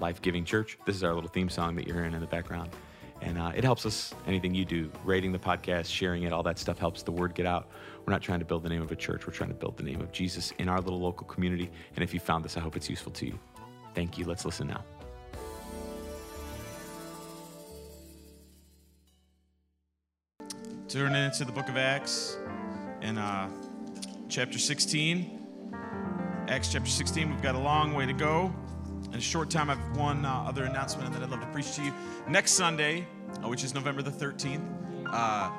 life giving church. This is our little theme song that you're hearing in the background. And uh, it helps us, anything you do, rating the podcast, sharing it, all that stuff helps the word get out. We're not trying to build the name of a church, we're trying to build the name of Jesus in our little local community. And if you found this, I hope it's useful to you. Thank you. Let's listen now. Turning into the book of Acts in uh, chapter 16. Acts chapter 16, we've got a long way to go. In a short time, I have one uh, other announcement that I'd love to preach to you. Next Sunday, uh, which is November the 13th, uh,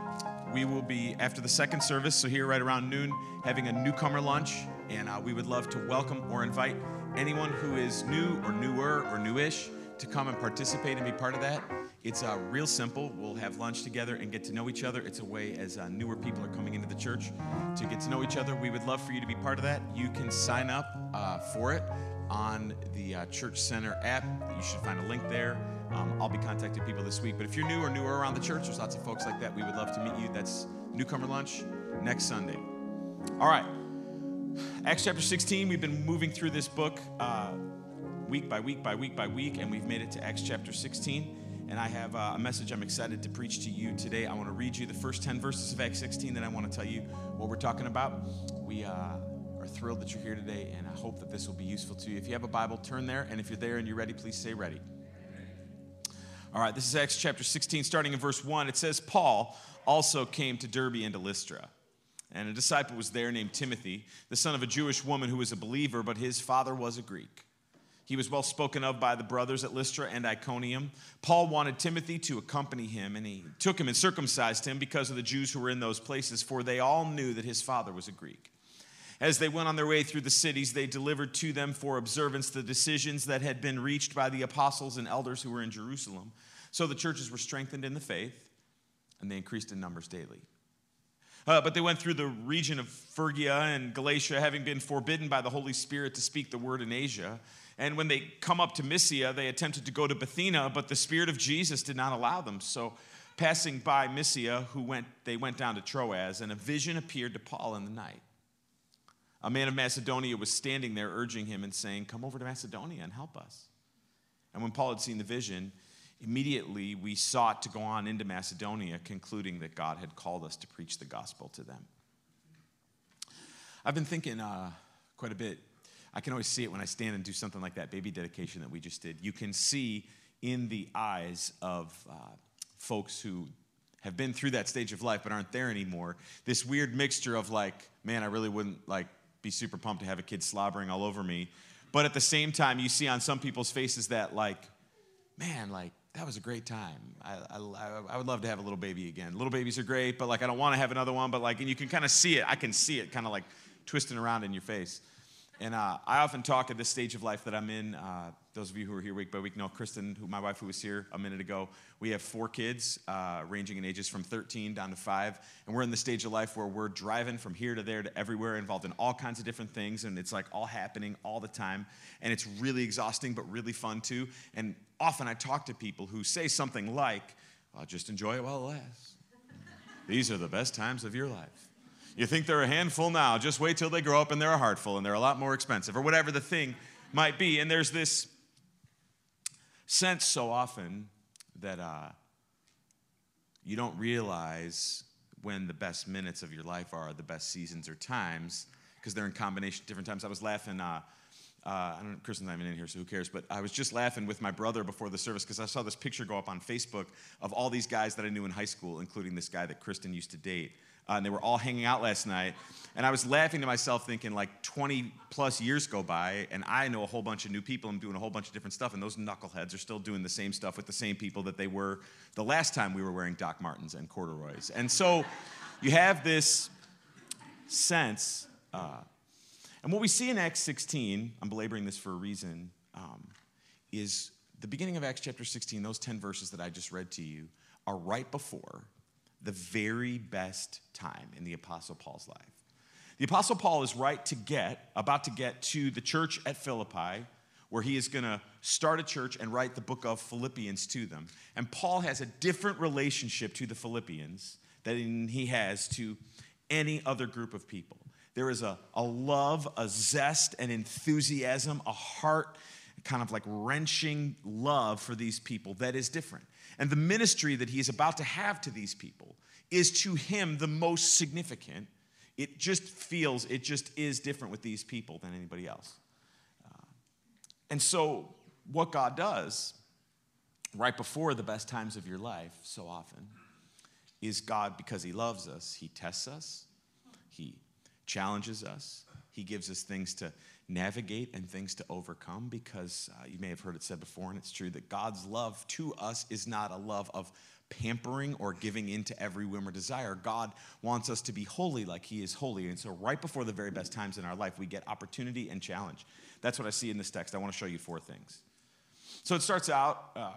we will be, after the second service, so here right around noon, having a newcomer lunch. And uh, we would love to welcome or invite anyone who is new or newer or newish to come and participate and be part of that. It's uh, real simple. We'll have lunch together and get to know each other. It's a way as uh, newer people are coming into the church to get to know each other. We would love for you to be part of that. You can sign up uh, for it on the uh, Church Center app. You should find a link there. Um, I'll be contacting people this week. But if you're new or newer around the church, there's lots of folks like that. We would love to meet you. That's newcomer lunch next Sunday. All right. Acts chapter 16, we've been moving through this book uh, week by week by week by week, and we've made it to Acts chapter 16. And I have uh, a message I'm excited to preach to you today. I want to read you the first 10 verses of Acts 16, then I want to tell you what we're talking about. We, uh, are thrilled that you're here today, and I hope that this will be useful to you. If you have a Bible, turn there, and if you're there and you're ready, please say ready. All right, this is Acts chapter 16, starting in verse 1. It says, Paul also came to Derbe and to Lystra. And a disciple was there named Timothy, the son of a Jewish woman who was a believer, but his father was a Greek. He was well spoken of by the brothers at Lystra and Iconium. Paul wanted Timothy to accompany him, and he took him and circumcised him because of the Jews who were in those places, for they all knew that his father was a Greek. As they went on their way through the cities, they delivered to them for observance the decisions that had been reached by the apostles and elders who were in Jerusalem. So the churches were strengthened in the faith, and they increased in numbers daily. Uh, but they went through the region of Phrygia and Galatia, having been forbidden by the Holy Spirit to speak the word in Asia. And when they come up to Mysia, they attempted to go to Bithynia, but the Spirit of Jesus did not allow them. So, passing by Mysia, who went, they went down to Troas, and a vision appeared to Paul in the night. A man of Macedonia was standing there urging him and saying, Come over to Macedonia and help us. And when Paul had seen the vision, immediately we sought to go on into Macedonia, concluding that God had called us to preach the gospel to them. I've been thinking uh, quite a bit. I can always see it when I stand and do something like that baby dedication that we just did. You can see in the eyes of uh, folks who have been through that stage of life but aren't there anymore this weird mixture of like man i really wouldn't like be super pumped to have a kid slobbering all over me. But at the same time, you see on some people's faces that, like, man, like, that was a great time. I, I, I would love to have a little baby again. Little babies are great, but like, I don't want to have another one, but like, and you can kind of see it. I can see it kind of like twisting around in your face. And uh, I often talk at this stage of life that I'm in. Uh, those of you who are here week by week know Kristen, who my wife, who was here a minute ago. We have four kids, uh, ranging in ages from 13 down to five, and we're in the stage of life where we're driving from here to there to everywhere, involved in all kinds of different things, and it's like all happening all the time, and it's really exhausting but really fun too. And often I talk to people who say something like, "Well, just enjoy it while it lasts." These are the best times of your life. You think they're a handful now, just wait till they grow up and they're a heartful and they're a lot more expensive, or whatever the thing might be. And there's this sense so often that uh, you don't realize when the best minutes of your life are, the best seasons or times, because they're in combination different times. I was laughing. Uh, uh, I don't know, Kristen's not even in here, so who cares? But I was just laughing with my brother before the service because I saw this picture go up on Facebook of all these guys that I knew in high school, including this guy that Kristen used to date uh, and they were all hanging out last night. And I was laughing to myself, thinking like 20 plus years go by, and I know a whole bunch of new people. I'm doing a whole bunch of different stuff, and those knuckleheads are still doing the same stuff with the same people that they were the last time we were wearing Doc Martens and corduroys. And so you have this sense. Uh, and what we see in Acts 16, I'm belaboring this for a reason, um, is the beginning of Acts chapter 16, those 10 verses that I just read to you, are right before the very best time in the Apostle Paul's life. The Apostle Paul is right to get, about to get to the church at Philippi, where he is going to start a church and write the book of Philippians to them. And Paul has a different relationship to the Philippians than he has to any other group of people. There is a, a love, a zest, an enthusiasm, a heart, kind of like wrenching love for these people that is different. And the ministry that he is about to have to these people is to him the most significant. It just feels, it just is different with these people than anybody else. Uh, and so, what God does right before the best times of your life, so often, is God, because He loves us, He tests us, He challenges us, He gives us things to navigate and things to overcome because uh, you may have heard it said before, and it's true that God's love to us is not a love of pampering or giving in to every whim or desire. God wants us to be holy like He is holy. And so, right before the very best times in our life, we get opportunity and challenge. That's what I see in this text. I want to show you four things. So, it starts out. Uh,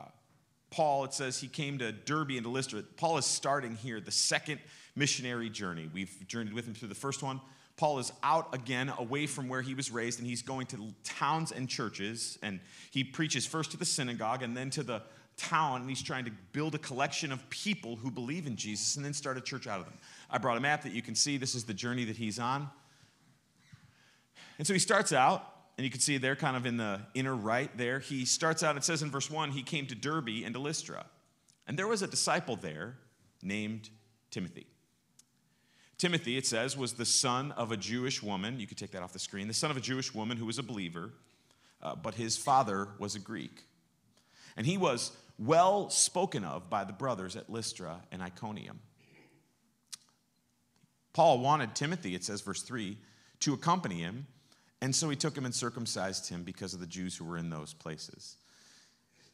Paul, it says he came to Derbe and to Lystra. Paul is starting here the second missionary journey. We've journeyed with him through the first one. Paul is out again, away from where he was raised, and he's going to towns and churches. And he preaches first to the synagogue and then to the town, and he's trying to build a collection of people who believe in Jesus and then start a church out of them. I brought a map that you can see. This is the journey that he's on. And so he starts out, and you can see there, kind of in the inner right there. He starts out, it says in verse 1, he came to Derbe and to Lystra. And there was a disciple there named Timothy. Timothy, it says, was the son of a Jewish woman. You could take that off the screen. The son of a Jewish woman who was a believer, uh, but his father was a Greek. And he was well spoken of by the brothers at Lystra and Iconium. Paul wanted Timothy, it says, verse 3, to accompany him, and so he took him and circumcised him because of the Jews who were in those places.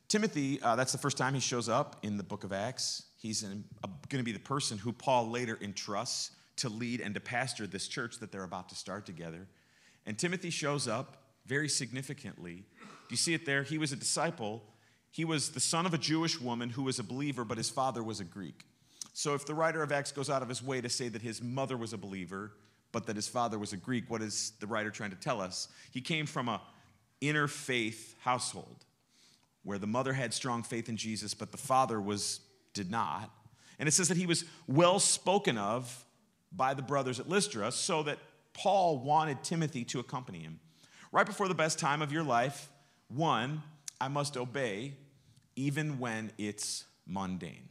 Timothy, uh, that's the first time he shows up in the book of Acts. He's going to be the person who Paul later entrusts to lead and to pastor this church that they're about to start together. And Timothy shows up very significantly. Do you see it there? He was a disciple. He was the son of a Jewish woman who was a believer, but his father was a Greek. So if the writer of Acts goes out of his way to say that his mother was a believer, but that his father was a Greek, what is the writer trying to tell us? He came from a inner faith household where the mother had strong faith in Jesus, but the father was did not. And it says that he was well spoken of by the brothers at Lystra so that Paul wanted Timothy to accompany him. Right before the best time of your life, one, I must obey even when it's mundane.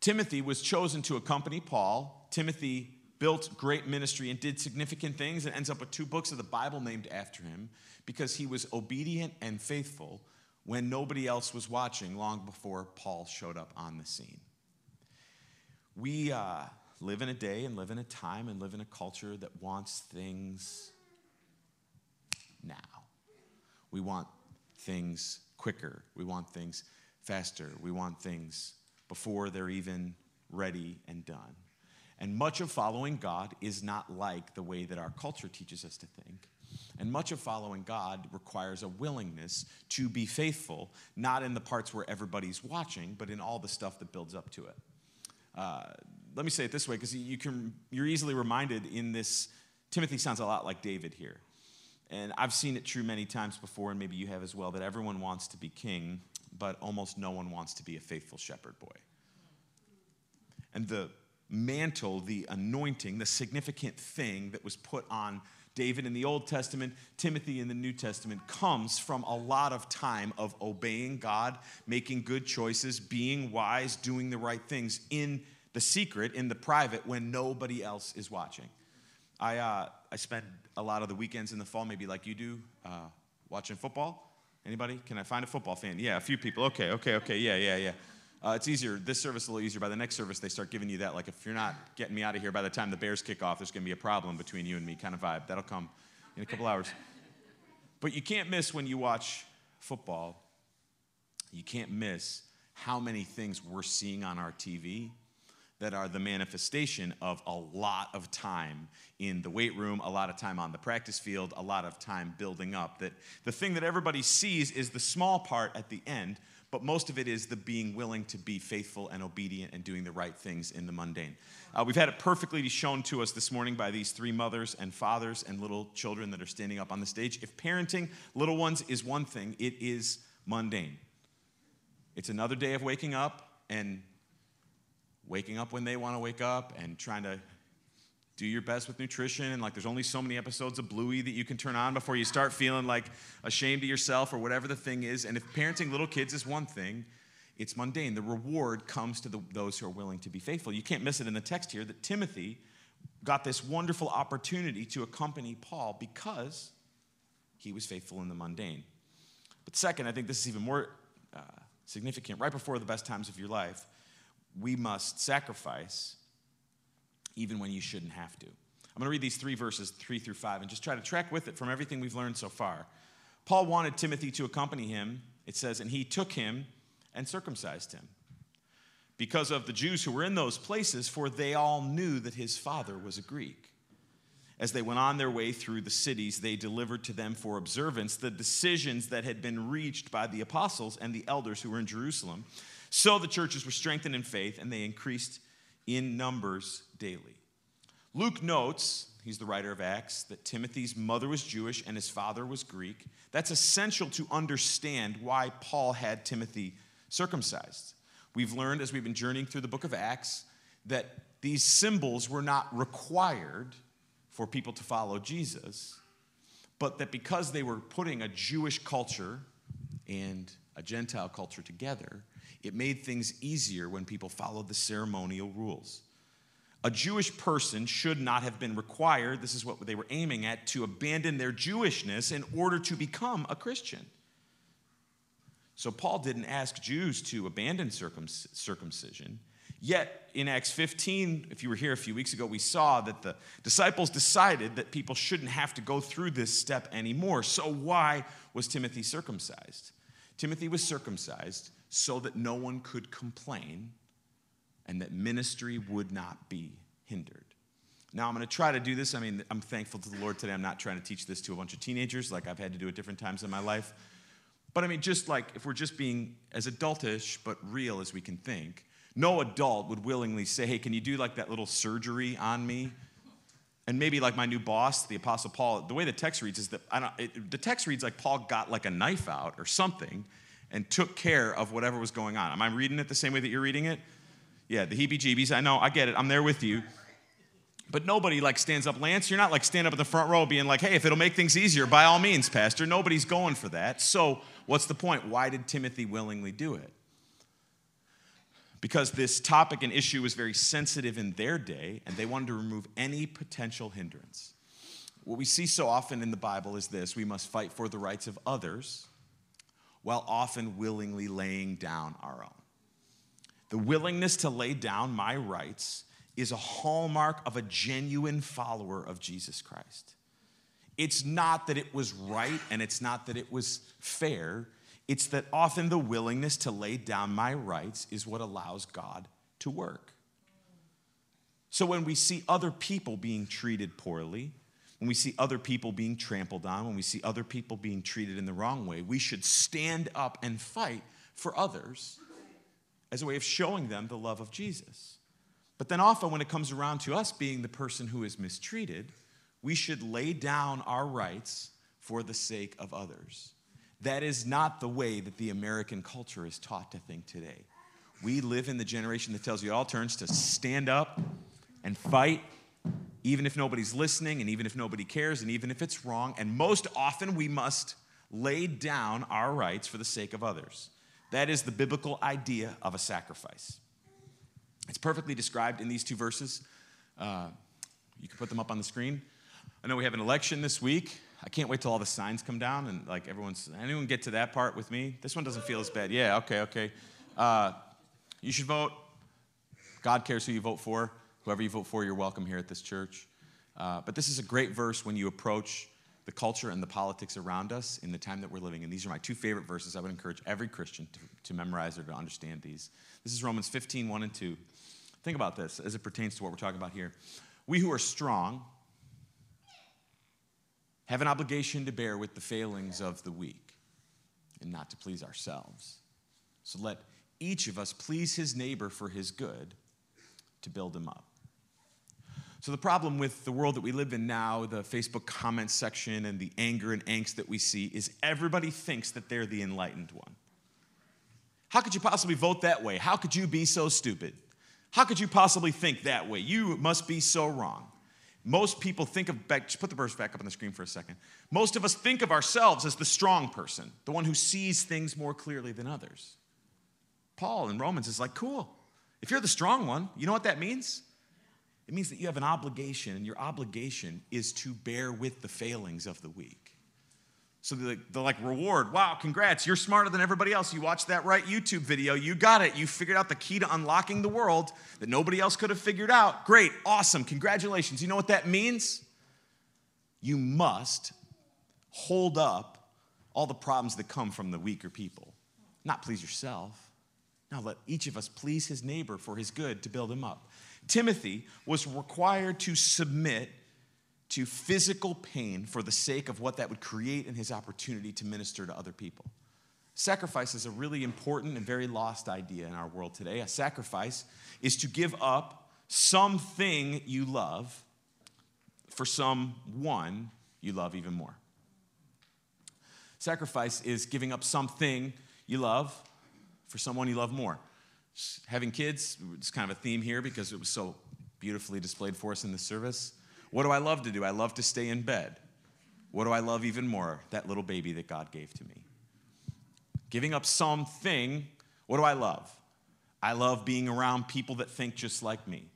Timothy was chosen to accompany Paul. Timothy built great ministry and did significant things and ends up with two books of the Bible named after him because he was obedient and faithful when nobody else was watching long before Paul showed up on the scene. We uh, live in a day and live in a time and live in a culture that wants things now. We want things quicker. We want things faster. We want things before they're even ready and done. And much of following God is not like the way that our culture teaches us to think. And much of following God requires a willingness to be faithful, not in the parts where everybody's watching, but in all the stuff that builds up to it. Uh, let me say it this way, because you can, you're easily reminded in this. Timothy sounds a lot like David here. And I've seen it true many times before, and maybe you have as well, that everyone wants to be king, but almost no one wants to be a faithful shepherd boy. And the mantle, the anointing, the significant thing that was put on David in the Old Testament, Timothy in the New Testament, comes from a lot of time of obeying God, making good choices, being wise, doing the right things in the secret, in the private, when nobody else is watching. I, uh, I spend a lot of the weekends in the fall, maybe like you do, uh, watching football. Anybody? Can I find a football fan? Yeah, a few people. Okay, okay, okay. Yeah, yeah, yeah. Uh, it's easier. This service a little easier. By the next service, they start giving you that. Like, if you're not getting me out of here by the time the Bears kick off, there's going to be a problem between you and me kind of vibe. That'll come in a couple hours. But you can't miss when you watch football, you can't miss how many things we're seeing on our TV that are the manifestation of a lot of time in the weight room, a lot of time on the practice field, a lot of time building up. That the thing that everybody sees is the small part at the end, but most of it is the being willing to be faithful and obedient and doing the right things in the mundane. Uh, we've had it perfectly shown to us this morning by these three mothers and fathers and little children that are standing up on the stage. If parenting little ones is one thing, it is mundane. It's another day of waking up and waking up when they want to wake up and trying to do your best with nutrition and like there's only so many episodes of bluey that you can turn on before you start feeling like ashamed of yourself or whatever the thing is. And if parenting little kids is one thing it's mundane. The reward comes to the, those who are willing to be faithful. You can't miss it in the text here that timothy got this wonderful opportunity to accompany paul because he was faithful in the mundane. But second i think this is even more uh, significant. Right before the best times of your life we must sacrifice even when you shouldn't have to. I'm going to read these three verses, three through five, and just try to track with it from everything we've learned so far. Paul wanted Timothy to accompany him, it says, and he took him and circumcised him because of the Jews who were in those places, for they all knew that his father was a Greek. As they went on their way through the cities, they delivered to them for observance the decisions that had been reached by the apostles and the elders who were in Jerusalem. So the churches were strengthened in faith and they increased in numbers daily. Luke notes, he's the writer of Acts, that Timothy's mother was Jewish and his father was Greek. That's essential to understand why Paul had Timothy circumcised. We've learned as we've been journeying through the book of Acts that these symbols were not required for people to follow Jesus, but that because they were putting a Jewish culture and a Gentile culture together, it made things easier when people followed the ceremonial rules. A Jewish person should not have been required, this is what they were aiming at, to abandon their Jewishness in order to become a Christian. So Paul didn't ask Jews to abandon circumcision. Yet in Acts 15, if you were here a few weeks ago, we saw that the disciples decided that people shouldn't have to go through this step anymore. So why was Timothy circumcised? Timothy was circumcised so that no one could complain and that ministry would not be hindered. Now, I'm going to try to do this. I mean, I'm thankful to the Lord today. I'm not trying to teach this to a bunch of teenagers like I've had to do at different times in my life. But I mean, just like if we're just being as adultish but real as we can think, no adult would willingly say, Hey, can you do like that little surgery on me? And maybe like my new boss, the Apostle Paul, the way the text reads is that I don't, it, the text reads like Paul got like a knife out or something and took care of whatever was going on. Am I reading it the same way that you're reading it? Yeah, the heebie jeebies. I know, I get it. I'm there with you. But nobody like stands up. Lance, you're not like stand up in the front row being like, hey, if it'll make things easier, by all means, Pastor. Nobody's going for that. So, what's the point? Why did Timothy willingly do it? Because this topic and issue was very sensitive in their day, and they wanted to remove any potential hindrance. What we see so often in the Bible is this we must fight for the rights of others while often willingly laying down our own. The willingness to lay down my rights is a hallmark of a genuine follower of Jesus Christ. It's not that it was right and it's not that it was fair. It's that often the willingness to lay down my rights is what allows God to work. So when we see other people being treated poorly, when we see other people being trampled on, when we see other people being treated in the wrong way, we should stand up and fight for others as a way of showing them the love of Jesus. But then often, when it comes around to us being the person who is mistreated, we should lay down our rights for the sake of others. That is not the way that the American culture is taught to think today. We live in the generation that tells you all turns to stand up and fight even if nobody's listening, and even if nobody cares, and even if it's wrong. And most often, we must lay down our rights for the sake of others. That is the biblical idea of a sacrifice. It's perfectly described in these two verses. Uh, you can put them up on the screen. I know we have an election this week. I can't wait till all the signs come down and like everyone's. Anyone get to that part with me? This one doesn't feel as bad. Yeah, okay, okay. Uh, you should vote. God cares who you vote for. Whoever you vote for, you're welcome here at this church. Uh, but this is a great verse when you approach the culture and the politics around us in the time that we're living in. These are my two favorite verses. I would encourage every Christian to, to memorize or to understand these. This is Romans 15, 1 and 2. Think about this as it pertains to what we're talking about here. We who are strong have an obligation to bear with the failings of the weak and not to please ourselves. So let each of us please his neighbor for his good to build him up. So, the problem with the world that we live in now, the Facebook comment section and the anger and angst that we see, is everybody thinks that they're the enlightened one. How could you possibly vote that way? How could you be so stupid? How could you possibly think that way? You must be so wrong. Most people think of, back, just put the verse back up on the screen for a second. Most of us think of ourselves as the strong person, the one who sees things more clearly than others. Paul in Romans is like, cool. If you're the strong one, you know what that means? It means that you have an obligation, and your obligation is to bear with the failings of the weak. So the, the like reward, wow, congrats, you're smarter than everybody else. You watched that right YouTube video, you got it. You figured out the key to unlocking the world that nobody else could have figured out. Great, awesome, congratulations. You know what that means? You must hold up all the problems that come from the weaker people, not please yourself. Now let each of us please his neighbor for his good to build him up. Timothy was required to submit to physical pain for the sake of what that would create in his opportunity to minister to other people. Sacrifice is a really important and very lost idea in our world today. A sacrifice is to give up something you love for someone you love even more. Sacrifice is giving up something you love for someone you love more. Having kids, it's kind of a theme here because it was so beautifully displayed for us in the service. What do I love to do? I love to stay in bed. What do I love even more? That little baby that God gave to me. Giving up something, what do I love? I love being around people that think just like me.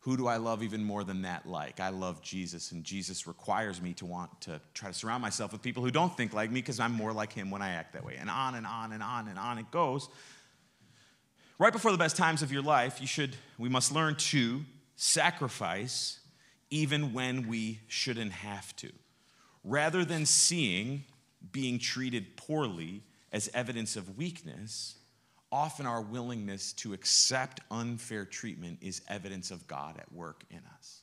Who do I love even more than that like? I love Jesus, and Jesus requires me to want to try to surround myself with people who don't think like me because I'm more like him when I act that way. And on and on and on and on it goes right before the best times of your life, you should, we must learn to sacrifice even when we shouldn't have to. Rather than seeing being treated poorly as evidence of weakness, often our willingness to accept unfair treatment is evidence of God at work in us.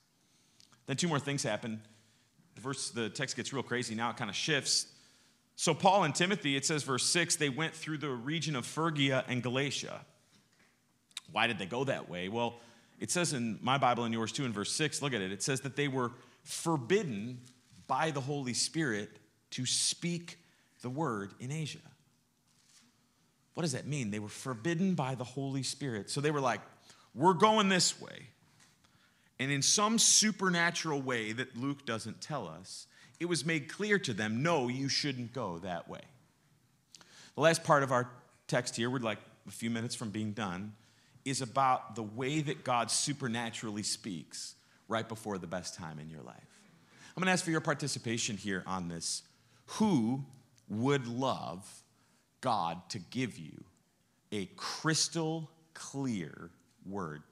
Then two more things happen. The verse, the text gets real crazy. Now it kind of shifts. So Paul and Timothy, it says verse 6, they went through the region of Phrygia and Galatia. Why did they go that way? Well, it says in my Bible and yours too, in verse 6, look at it. It says that they were forbidden by the Holy Spirit to speak the word in Asia. What does that mean? They were forbidden by the Holy Spirit. So they were like, we're going this way. And in some supernatural way that Luke doesn't tell us, it was made clear to them no, you shouldn't go that way. The last part of our text here, we're like a few minutes from being done is about the way that God supernaturally speaks right before the best time in your life. I'm to ask for your participation here on this. Who would love God to give you a crystal clear word?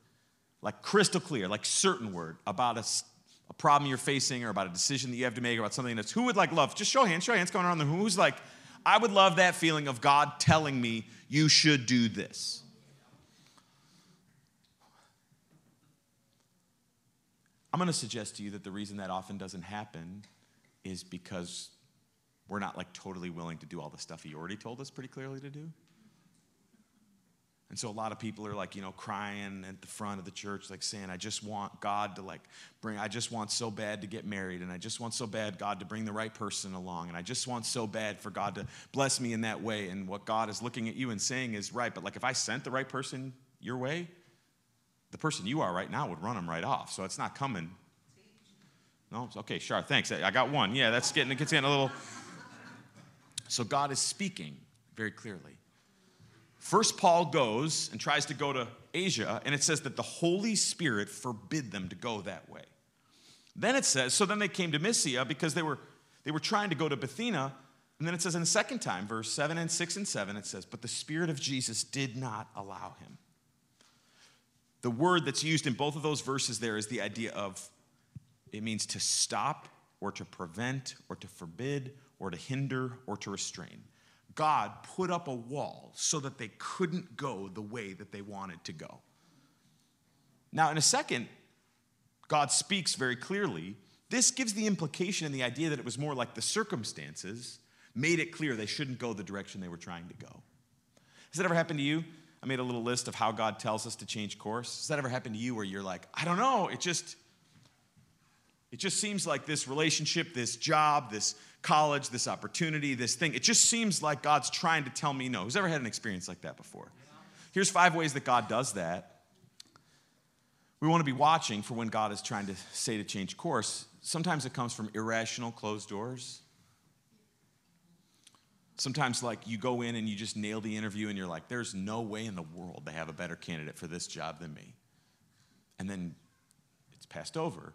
Like crystal clear, like certain word about a, a problem you're facing or about a decision that you have to make about something that's who would like love? Just show hands, show hands going around the room. Who's like, I would love that feeling of God telling me you should do this. I'm going to suggest to you that the reason that often doesn't happen is because we're not like totally willing to do all the stuff he already told us pretty clearly to do. And so a lot of people are like, you know, crying at the front of the church, like saying, I just want God to like bring, I just want so bad to get married, and I just want so bad God to bring the right person along, and I just want so bad for God to bless me in that way. And what God is looking at you and saying is right, but like if I sent the right person your way, the person you are right now would run them right off. So it's not coming. No? Okay, sure. Thanks. I got one. Yeah, that's getting, it getting a little. So God is speaking very clearly. First, Paul goes and tries to go to Asia, and it says that the Holy Spirit forbid them to go that way. Then it says, so then they came to Mysia because they were, they were trying to go to Bithynia. And then it says in the second time, verse 7 and 6 and 7, it says, But the Spirit of Jesus did not allow him. The word that's used in both of those verses there is the idea of it means to stop or to prevent or to forbid or to hinder or to restrain. God put up a wall so that they couldn't go the way that they wanted to go. Now, in a second, God speaks very clearly. This gives the implication and the idea that it was more like the circumstances made it clear they shouldn't go the direction they were trying to go. Has that ever happened to you? I made a little list of how God tells us to change course. Has that ever happened to you where you're like, I don't know, it just it just seems like this relationship, this job, this college, this opportunity, this thing, it just seems like God's trying to tell me no. Who's ever had an experience like that before? Here's five ways that God does that. We want to be watching for when God is trying to say to change course. Sometimes it comes from irrational closed doors. Sometimes, like, you go in and you just nail the interview and you're like, there's no way in the world they have a better candidate for this job than me. And then it's passed over.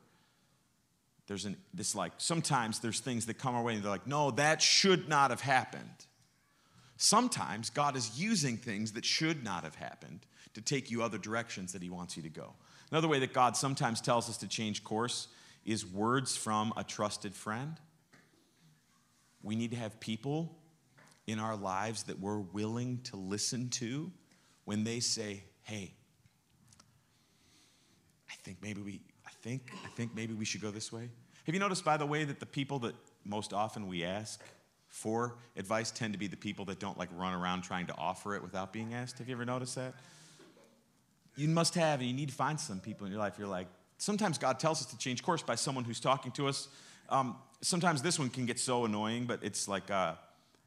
There's an, this, like, sometimes there's things that come our way and they're like, no, that should not have happened. Sometimes God is using things that should not have happened to take you other directions that He wants you to go. Another way that God sometimes tells us to change course is words from a trusted friend. We need to have people in our lives that we're willing to listen to when they say, "Hey, I think maybe we I think I think maybe we should go this way." Have you noticed by the way that the people that most often we ask for advice tend to be the people that don't like run around trying to offer it without being asked? Have you ever noticed that? You must have and you need to find some people in your life you're like, sometimes God tells us to change course by someone who's talking to us. Um, sometimes this one can get so annoying, but it's like uh,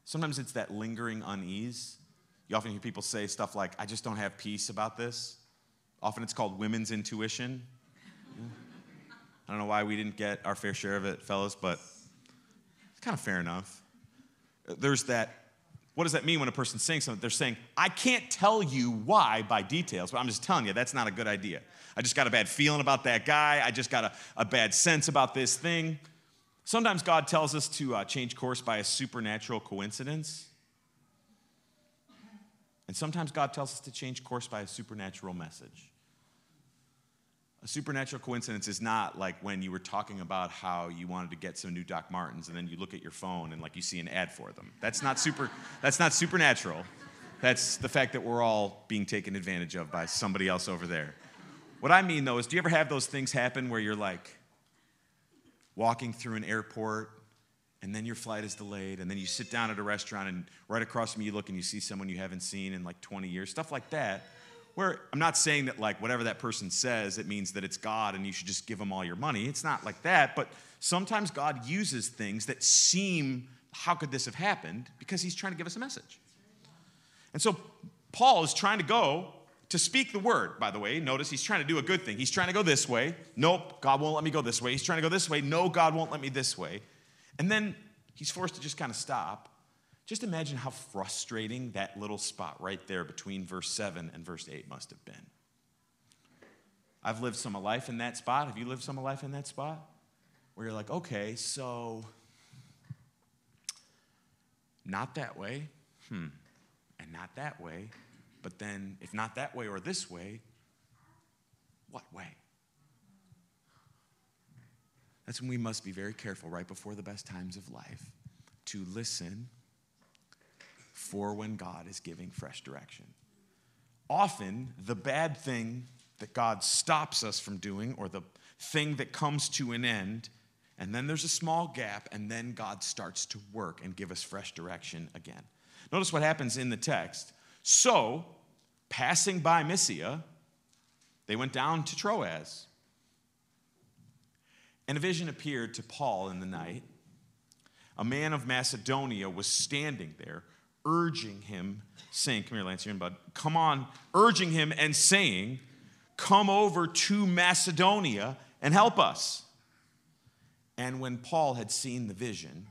Sometimes it's that lingering unease. You often hear people say stuff like, I just don't have peace about this. Often it's called women's intuition. I don't know why we didn't get our fair share of it, fellas, but it's kind of fair enough. There's that, what does that mean when a person's saying something? They're saying, I can't tell you why by details, but I'm just telling you that's not a good idea. I just got a bad feeling about that guy. I just got a, a bad sense about this thing. Sometimes God tells us to uh, change course by a supernatural coincidence. And sometimes God tells us to change course by a supernatural message. A supernatural coincidence is not like when you were talking about how you wanted to get some new Doc Martens and then you look at your phone and like you see an ad for them. That's not super that's not supernatural. That's the fact that we're all being taken advantage of by somebody else over there. What I mean though is do you ever have those things happen where you're like walking through an airport and then your flight is delayed and then you sit down at a restaurant and right across from you, look and you see someone you haven't seen in like 20 years stuff like that where i'm not saying that like whatever that person says it means that it's god and you should just give them all your money. It's not like that but sometimes god uses things that seem how could this have happened? Because he's trying to give us a message. And so paul is trying to go to speak the word, by the way. Notice he's trying to do a good thing. He's trying to go this way. Nope, God won't let me go this way. He's trying to go this way. No, God won't let me this way. And then he's forced to just kind of stop. Just imagine how frustrating that little spot right there between verse 7 and verse 8 must have been. I've lived some of life in that spot. Have you lived some of life in that spot? Where you're like, okay, so not that way, hmm, and not that way, but then, if not that way or this way, what way? That's when we must be very careful right before the best times of life to listen for when God is giving fresh direction. Often, the bad thing that God stops us from doing, or the thing that comes to an end, and then there's a small gap, and then God starts to work and give us fresh direction again. Notice what happens in the text. So, passing by Mysia, they went down to Troas. And a vision appeared to Paul in the night. A man of Macedonia was standing there, urging him, saying, Come here, Lance, you're in, bud. Come on, urging him and saying, Come over to Macedonia and help us. And when Paul had seen the vision,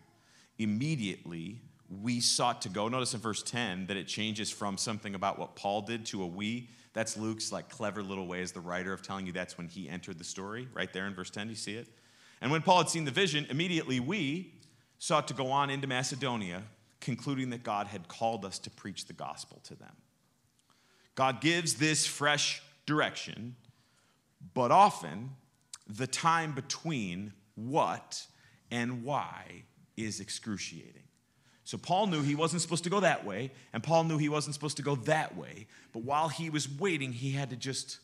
immediately we sought to go. Notice in verse 10 that it changes from something about what Paul did to a we. That's Luke's like clever little way as the writer of telling you that's when he entered the story, right there in verse 10. Do you see it? And when Paul had seen the vision, immediately we sought to go on into Macedonia, concluding that God had called us to preach the gospel to them. God gives this fresh direction, but often the time between what and why is excruciating. So Paul knew he wasn't supposed to go that way, and Paul knew he wasn't supposed to go that way. But while he was waiting, he had to just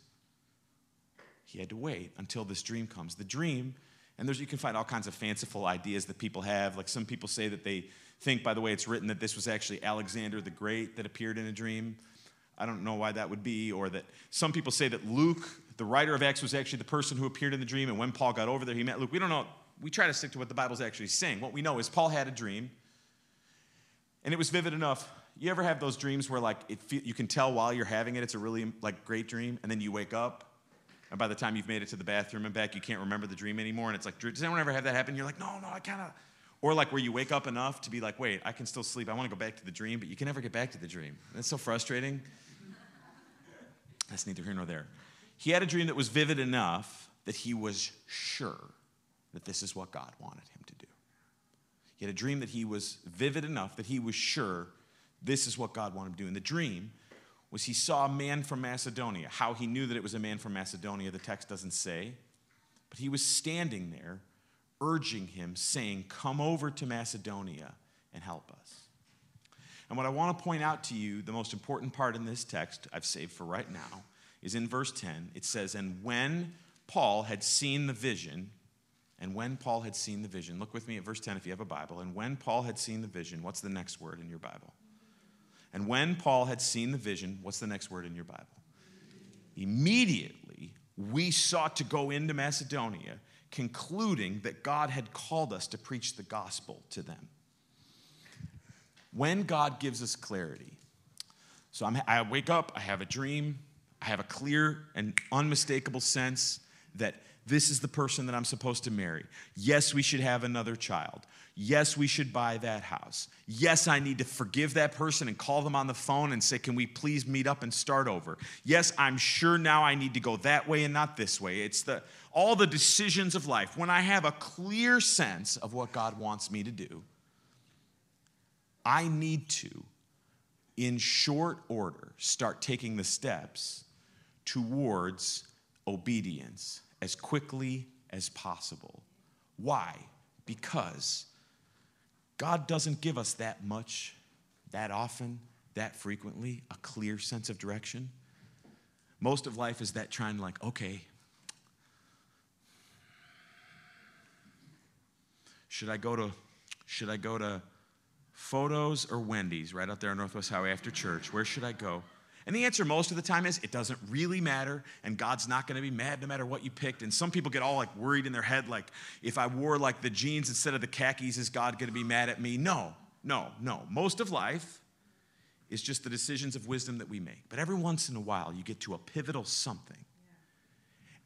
He had to wait until this dream comes. The dream, and there's, you can find all kinds of fanciful ideas that people have. Like some people say that they think, by the way it's written, that this was actually Alexander the Great that appeared in a dream. I don't know why that would be, or that some people say that Luke, the writer of Acts, was actually the person who appeared in the dream, and when Paul got over there, he met Luke. We don't know. We try to stick to what the Bible's actually saying. What we know is Paul had a dream, and it was vivid enough. You ever have those dreams where, like, it you can tell while you're having it, it's a really like great dream, and then you wake up, and by the time you've made it to the bathroom and back, you can't remember the dream anymore, and it's like, does anyone ever have that happen? You're like, no, no, I kind of. Or like where you wake up enough to be like, wait, I can still sleep. I want to go back to the dream, but you can never get back to the dream. That's so frustrating. That's neither here nor there. He had a dream that was vivid enough that he was sure that this is what God wanted him to do. He had a dream that he was vivid enough that he was sure this is what God wanted him to do. And the dream was he saw a man from Macedonia. How he knew that it was a man from Macedonia, the text doesn't say. But he was standing there, urging him, saying, Come over to Macedonia and help us. And what I want to point out to you, the most important part in this text I've saved for right now, is in verse 10. It says, And when Paul had seen the vision, and when Paul had seen the vision, look with me at verse 10 if you have a Bible. And when Paul had seen the vision, what's the next word in your Bible? And when Paul had seen the vision, what's the next word in your Bible? Immediately, we sought to go into Macedonia, concluding that God had called us to preach the gospel to them when God gives us clarity. So I'm, i wake up, I have a dream, I have a clear and unmistakable sense that this is the person that I'm supposed to marry. Yes, we should have another child. Yes, we should buy that house. Yes, I need to forgive that person and call them on the phone and say, Can we please meet up and start over? Yes, I'm sure now I need to go that way and not this way. It's the all the decisions of life. When I have a clear sense of what God wants me to do, I need to, in short order, start taking the steps towards obedience as quickly as possible. Why? Because God doesn't give us that much, that often, that frequently, a clear sense of direction. Most of life is that trying, like, okay, should I go to, should I go to, Photos or Wendy's right out there on Northwest Highway after church? Where should I go? And the answer most of the time is it doesn't really matter, and God's not going to be mad no matter what you picked. And some people get all like worried in their head, like, if I wore like the jeans instead of the khakis, is God going to be mad at me? No, no, no. Most of life is just the decisions of wisdom that we make. But every once in a while, you get to a pivotal something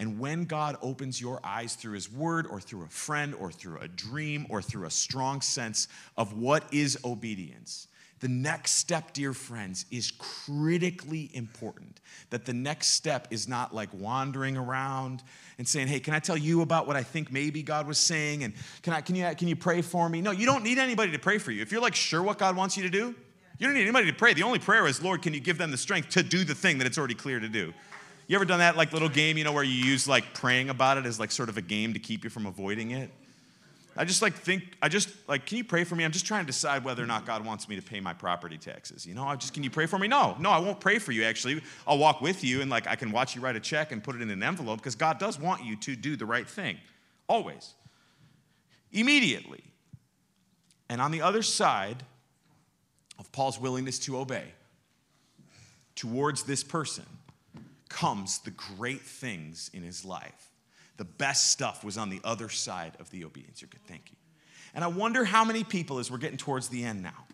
and when God opens your eyes through His Word or through a friend or through a dream or through a strong sense of what is obedience, the next step, dear friends, is critically important. That the next step is not like wandering around and saying, Hey, can I tell you about what I think maybe God was saying? And can, I, can, you, can you pray for me? No, you don't need anybody to pray for you. If you're like sure what God wants you to do, you don't need anybody to pray. The only prayer is, Lord, can you give them the strength to do the thing that it's already clear to do? You ever done that like little game, you know, where you use like praying about it as like sort of a game to keep you from avoiding it? I just like think, I just like, can you pray for me? I'm just trying to decide whether or not God wants me to pay my property taxes. You know, I just, can you pray for me? No, no, I won't pray for you actually. I'll walk with you and like I can watch you write a check and put it in an envelope because God does want you to do the right thing. Always. Immediately. And on the other side of Paul's willingness to obey towards this person comes the great things in his life. The best stuff was on the other side of the obedience. You're good, thank you. And I wonder how many people, as we're getting towards the end now,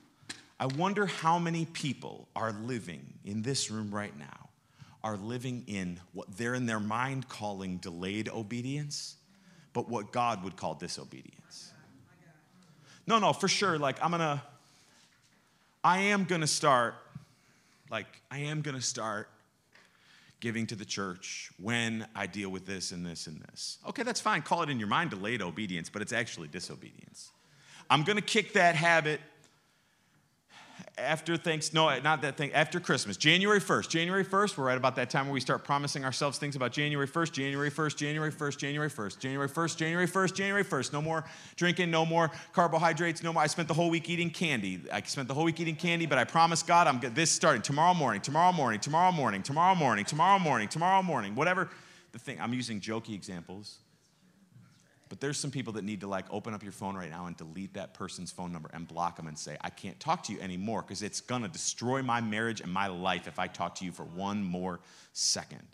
I wonder how many people are living in this room right now, are living in what they're in their mind calling delayed obedience, but what God would call disobedience. No, no, for sure. Like, I'm gonna, I am gonna start, like, I am gonna start giving to the church when I deal with this and this and this. Okay, that's fine. Call it in your mind delayed obedience, but it's actually disobedience. I'm going to kick that habit after thanks no not that thing after christmas january 1st january 1st we're right about that time where we start promising ourselves things about january 1st january 1st january 1st january 1st january 1st january 1st january 1st no more drinking no more carbohydrates no more. I spent the whole week eating candy. I spent the whole week eating candy but i promised god i'm this starting tomorrow morning tomorrow morning tomorrow morning tomorrow morning tomorrow morning tomorrow morning whatever the thing, I'm using jokey examples. But there's some people that need to like open up your phone right now and delete that person's phone number and block them and say, I can't talk to you anymore because it's gonna destroy my marriage and my life if I talk to you for one more second.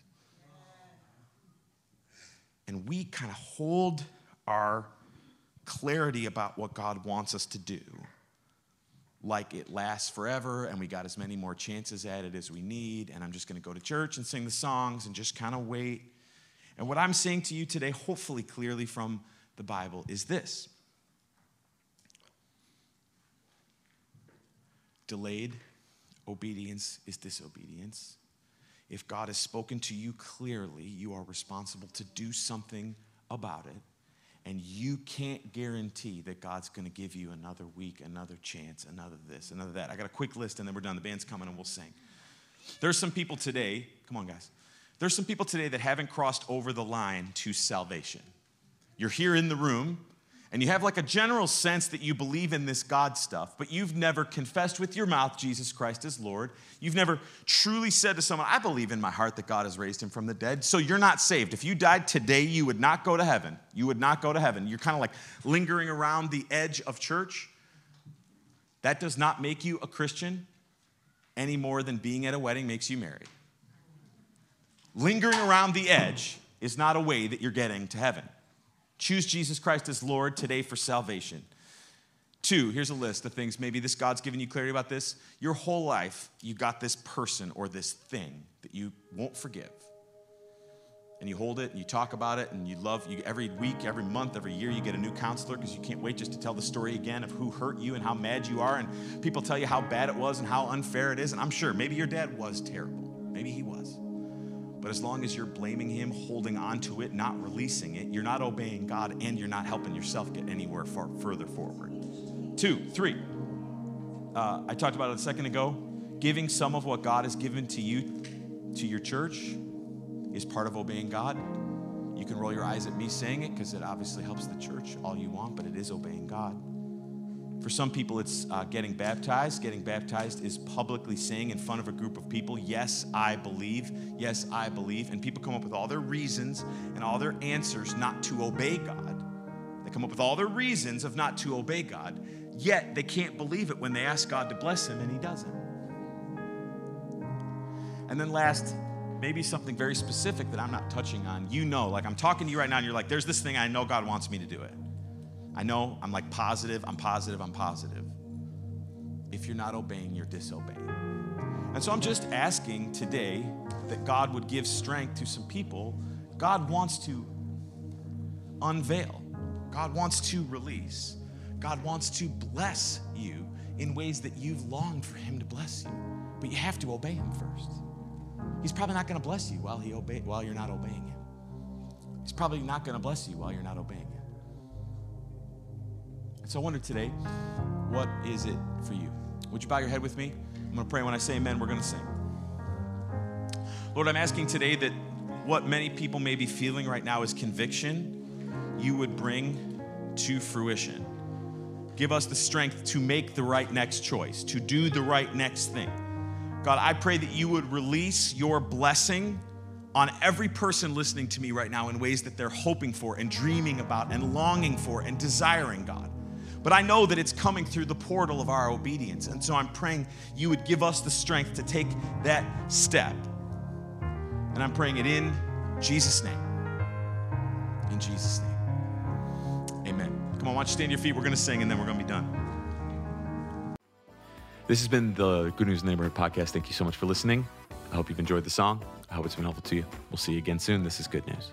And we kind of hold our clarity about what God wants us to do like it lasts forever and we got as many more chances at it as we need and I'm just going to go to church and sing the songs and just kind of wait. And what I'm saying to you today, hopefully clearly from the Bible, is this delayed obedience is disobedience. If God has spoken to you clearly, you are responsible to do something about it and you can't guarantee that God's going to give you another week, another chance, another this, another that. I got a quick list and then we're done. The band's coming and we'll sing. There's some people today, come on, guys. There's some people today that haven't crossed over the line to salvation. You're here in the room, and you have like a general sense that you believe in this God stuff, but you've never confessed with your mouth Jesus Christ is Lord. You've never truly said to someone, I believe in my heart that God has raised him from the dead. So you're not saved. If you died today, you would not go to heaven. You would not go to heaven. You're kind of like lingering around the edge of church. That does not make you a Christian any more than being at a wedding makes you married. Lingering around the edge is not a way that you're getting to heaven. Choose Jesus Christ as Lord today for salvation. Two, here's a list of things. Maybe this God's given you clarity about this. Your whole life, you got this person or this thing that you won't forgive. And you hold it and you talk about it and you love you every week, every month, every year you get a new counselor because you can't wait just to tell the story again of who hurt you and how mad you are. And people tell you how bad it was and how unfair it is. And I'm sure maybe your dad was terrible. Maybe he was. But as long as you're blaming him, holding on to it, not releasing it, you're not obeying God and you're not helping yourself get anywhere far further forward. Two, three. Uh, I talked about it a second ago. Giving some of what God has given to you to your church is part of obeying God. You can roll your eyes at me saying it because it obviously helps the church all you want, but it is obeying God. For some people, it's uh, getting baptized. Getting baptized is publicly saying in front of a group of people, Yes, I believe. Yes, I believe. And people come up with all their reasons and all their answers not to obey God. They come up with all their reasons of not to obey God, yet they can't believe it when they ask God to bless them and He doesn't. And then, last, maybe something very specific that I'm not touching on. You know, like I'm talking to you right now, and you're like, There's this thing I know God wants me to do it. I know I'm like positive, I'm positive, I'm positive. If you're not obeying, you're disobeying. And so I'm just asking today that God would give strength to some people. God wants to unveil, God wants to release, God wants to bless you in ways that you've longed for Him to bless you. But you have to obey Him first. He's probably not going to bless you while, he obey, while you're not obeying Him. He's probably not going to bless you while you're not obeying Him. And so I wonder today, what is it for you? Would you bow your head with me? I'm going to pray. When I say amen, we're going to sing. Lord, I'm asking today that what many people may be feeling right now is conviction, you would bring to fruition. Give us the strength to make the right next choice, to do the right next thing. God, I pray that you would release your blessing on every person listening to me right now in ways that they're hoping for and dreaming about and longing for and desiring, God. But I know that it's coming through the portal of our obedience. And so I'm praying you would give us the strength to take that step. And I'm praying it in Jesus' name. In Jesus' name. Amen. Come on, why don't you stand your feet? We're going to sing and then we're going to be done. This has been the Good News Neighborhood podcast. Thank you so much for listening. I hope you've enjoyed the song. I hope it's been helpful to you. We'll see you again soon. This is Good News.